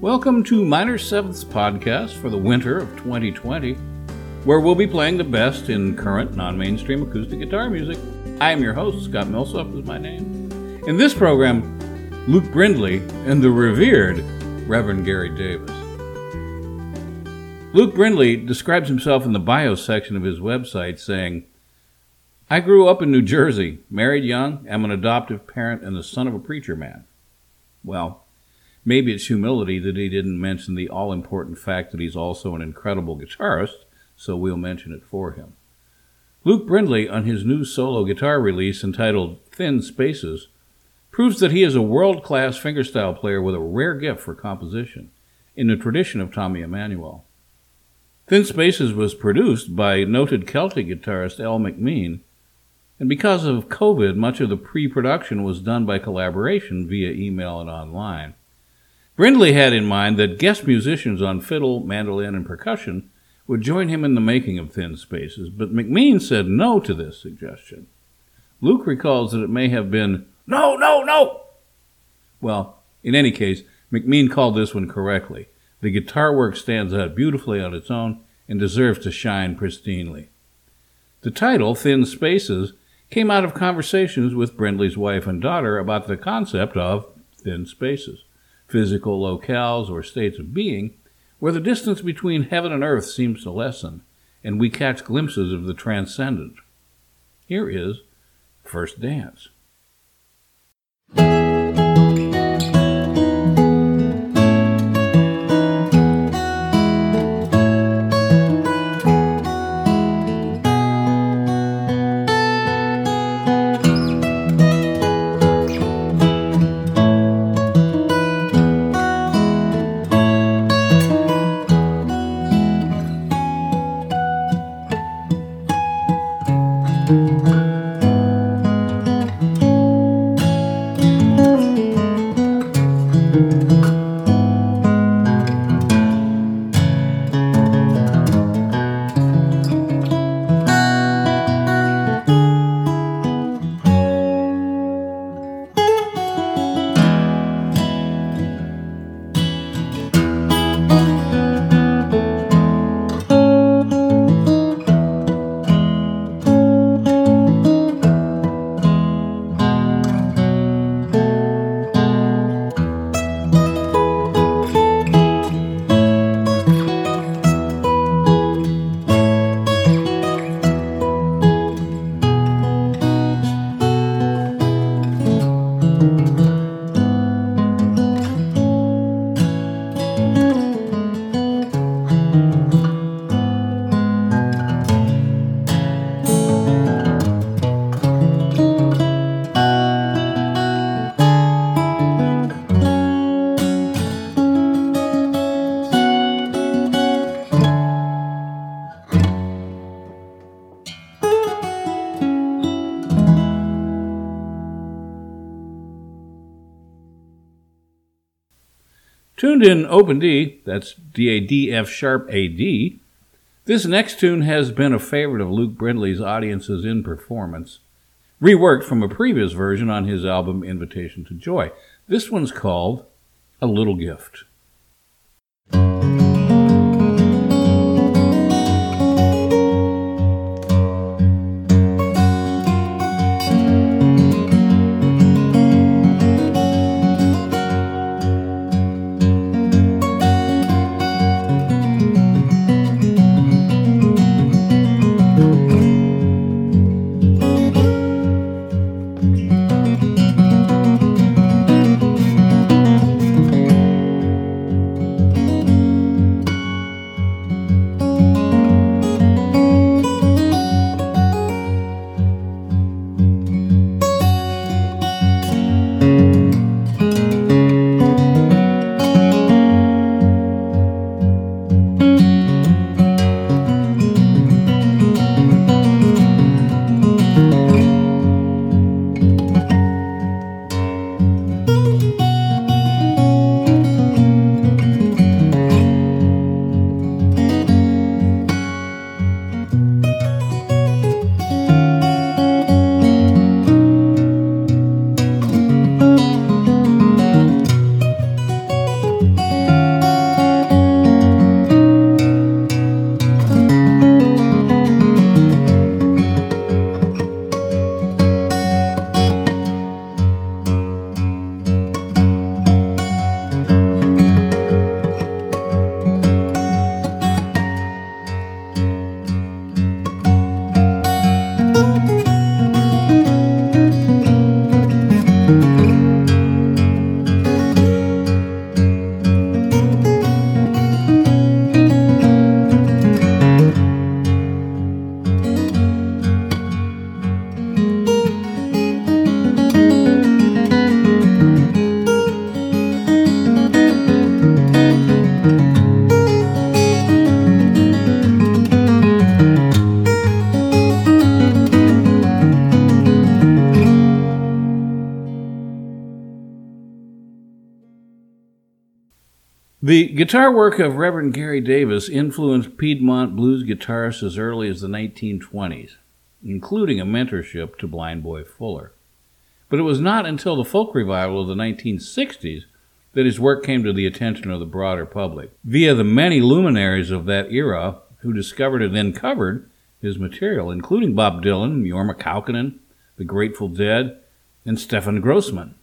Welcome to Minor Seventh's podcast for the winter of 2020, where we'll be playing the best in current non mainstream acoustic guitar music. I am your host, Scott Millsop is my name. In this program, Luke Brindley and the revered Reverend Gary Davis. Luke Brindley describes himself in the bio section of his website saying, I grew up in New Jersey, married young, am an adoptive parent, and the son of a preacher man. Well, Maybe it's humility that he didn't mention the all important fact that he's also an incredible guitarist, so we'll mention it for him. Luke Brindley, on his new solo guitar release entitled Thin Spaces, proves that he is a world class fingerstyle player with a rare gift for composition, in the tradition of Tommy Emmanuel. Thin Spaces was produced by noted Celtic guitarist Al McMean, and because of COVID, much of the pre production was done by collaboration via email and online. Brindley had in mind that guest musicians on fiddle, mandolin, and percussion would join him in the making of Thin Spaces, but McMean said no to this suggestion. Luke recalls that it may have been, no, no, no! Well, in any case, McMean called this one correctly. The guitar work stands out beautifully on its own and deserves to shine pristinely. The title, Thin Spaces, came out of conversations with Brindley's wife and daughter about the concept of thin spaces physical locales or states of being, where the distance between heaven and earth seems to lessen, and we catch glimpses of the transcendent. Here is First Dance. Tuned in open D, that's D A D F sharp A D, this next tune has been a favorite of Luke Brindley's audiences in performance, reworked from a previous version on his album Invitation to Joy. This one's called A Little Gift. The guitar work of Reverend Gary Davis influenced Piedmont blues guitarists as early as the 1920s, including a mentorship to Blind Boy Fuller. But it was not until the folk revival of the 1960s that his work came to the attention of the broader public, via the many luminaries of that era who discovered and then covered his material, including Bob Dylan, Jorma Kaukonen, the Grateful Dead, and Stefan Grossman.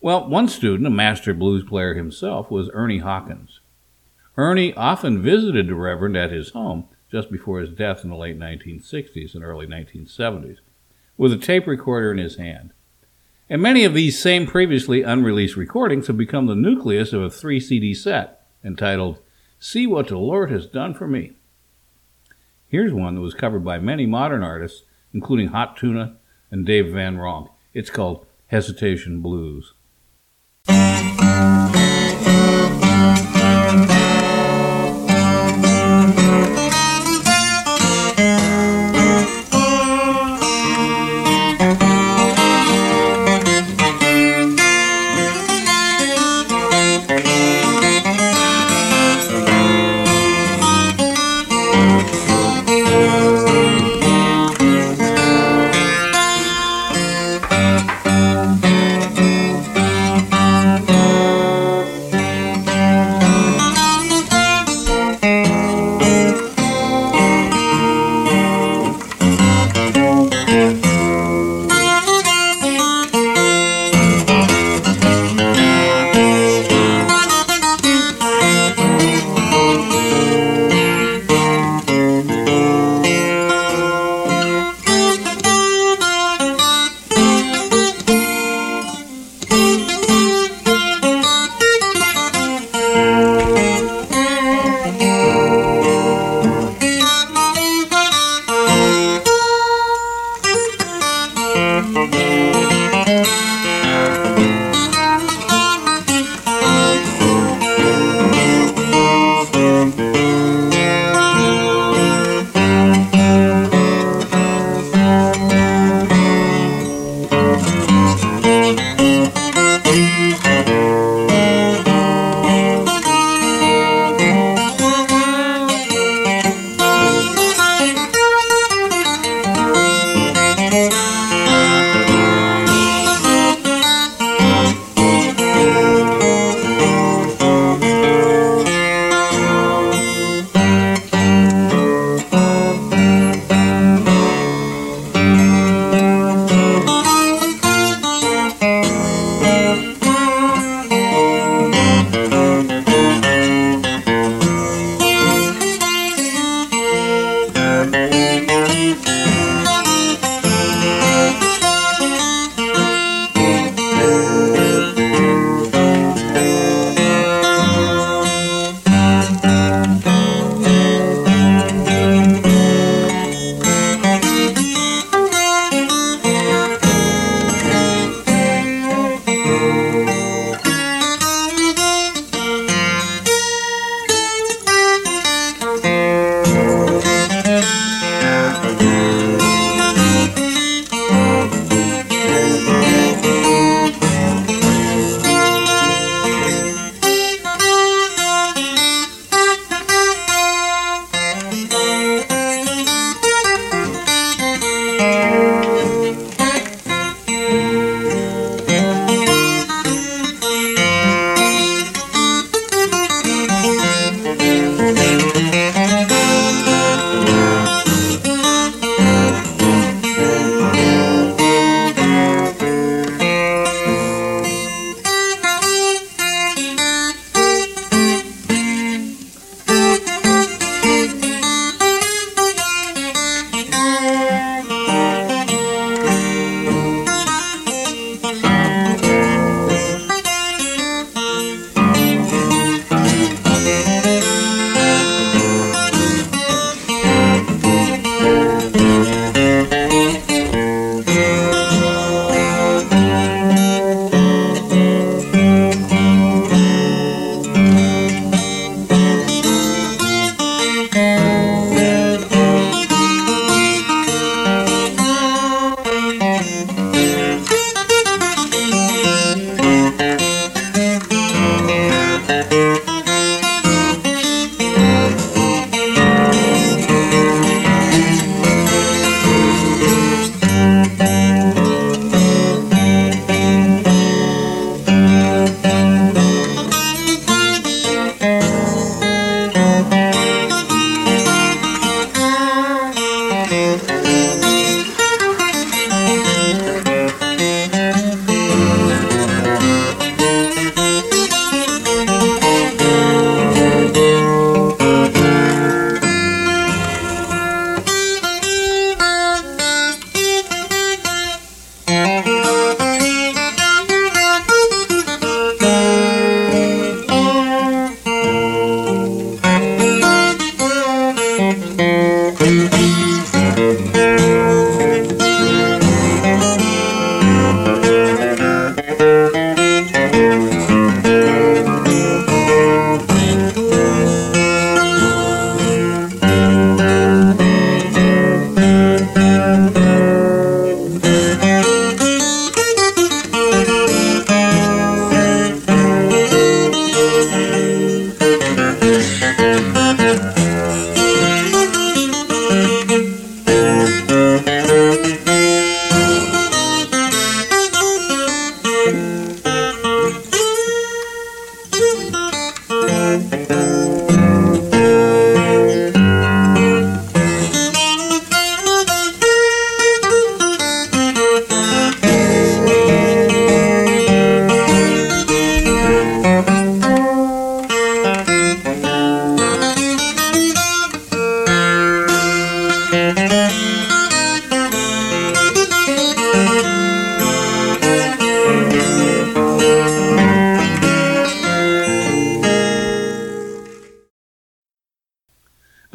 Well, one student, a master blues player himself, was Ernie Hawkins. Ernie often visited the Reverend at his home just before his death in the late 1960s and early 1970s, with a tape recorder in his hand. And many of these same previously unreleased recordings have become the nucleus of a three CD set entitled See What the Lord Has Done for Me. Here's one that was covered by many modern artists, including Hot Tuna and Dave Van Ronk. It's called Hesitation Blues. Thank you.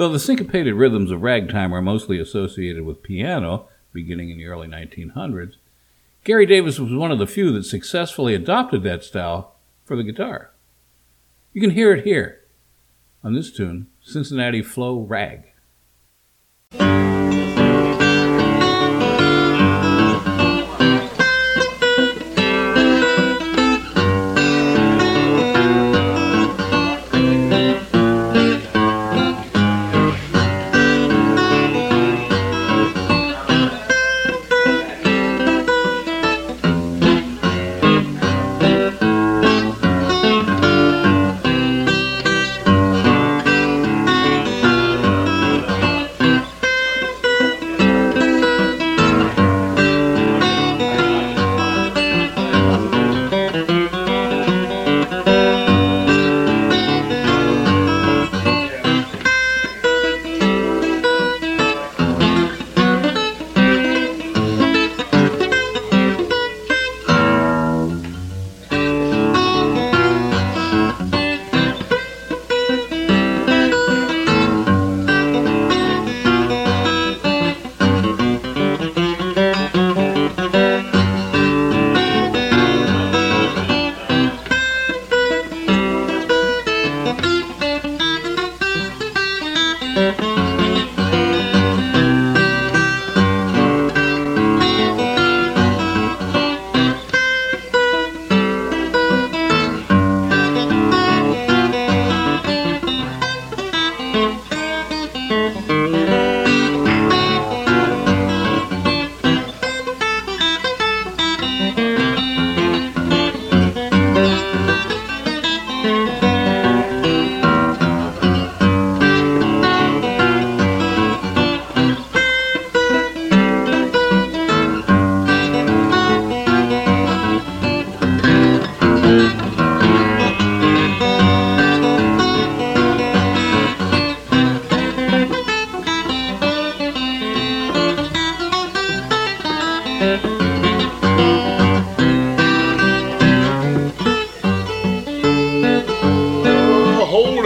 Though the syncopated rhythms of ragtime are mostly associated with piano, beginning in the early 1900s, Gary Davis was one of the few that successfully adopted that style for the guitar. You can hear it here on this tune, Cincinnati Flow Rag.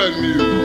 Avenue.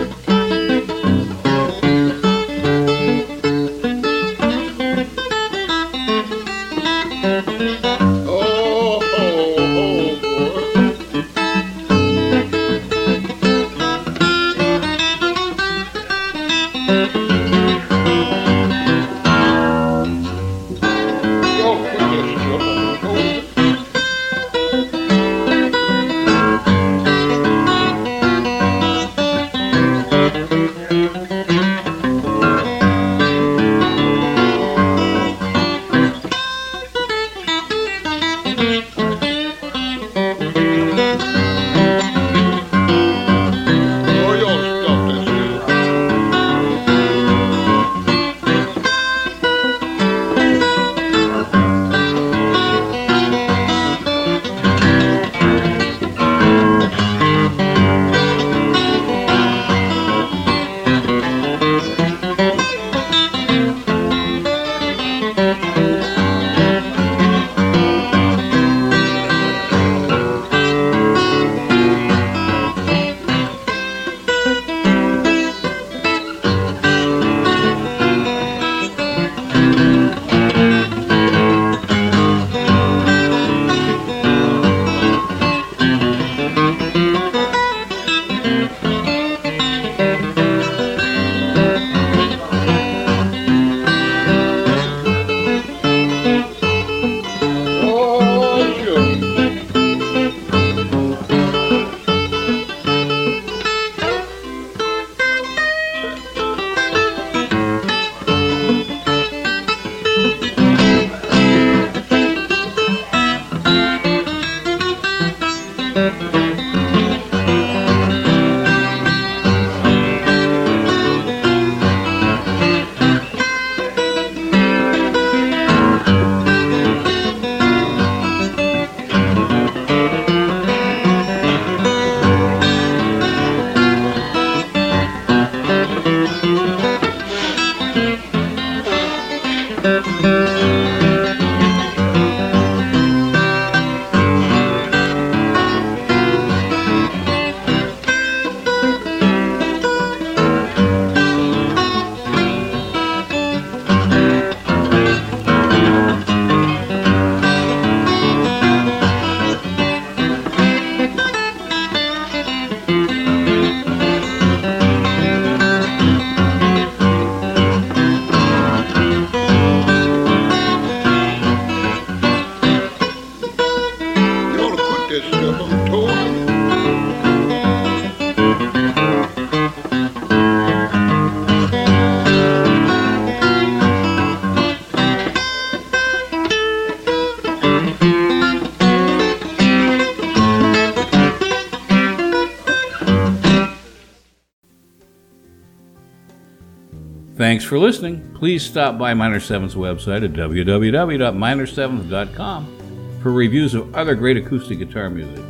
Thanks for listening. Please stop by Minor 7's website at www.minor7th.com for reviews of other great acoustic guitar music,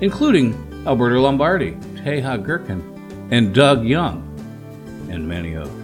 including Alberto Lombardi, Teja Gerken, and Doug Young, and many others.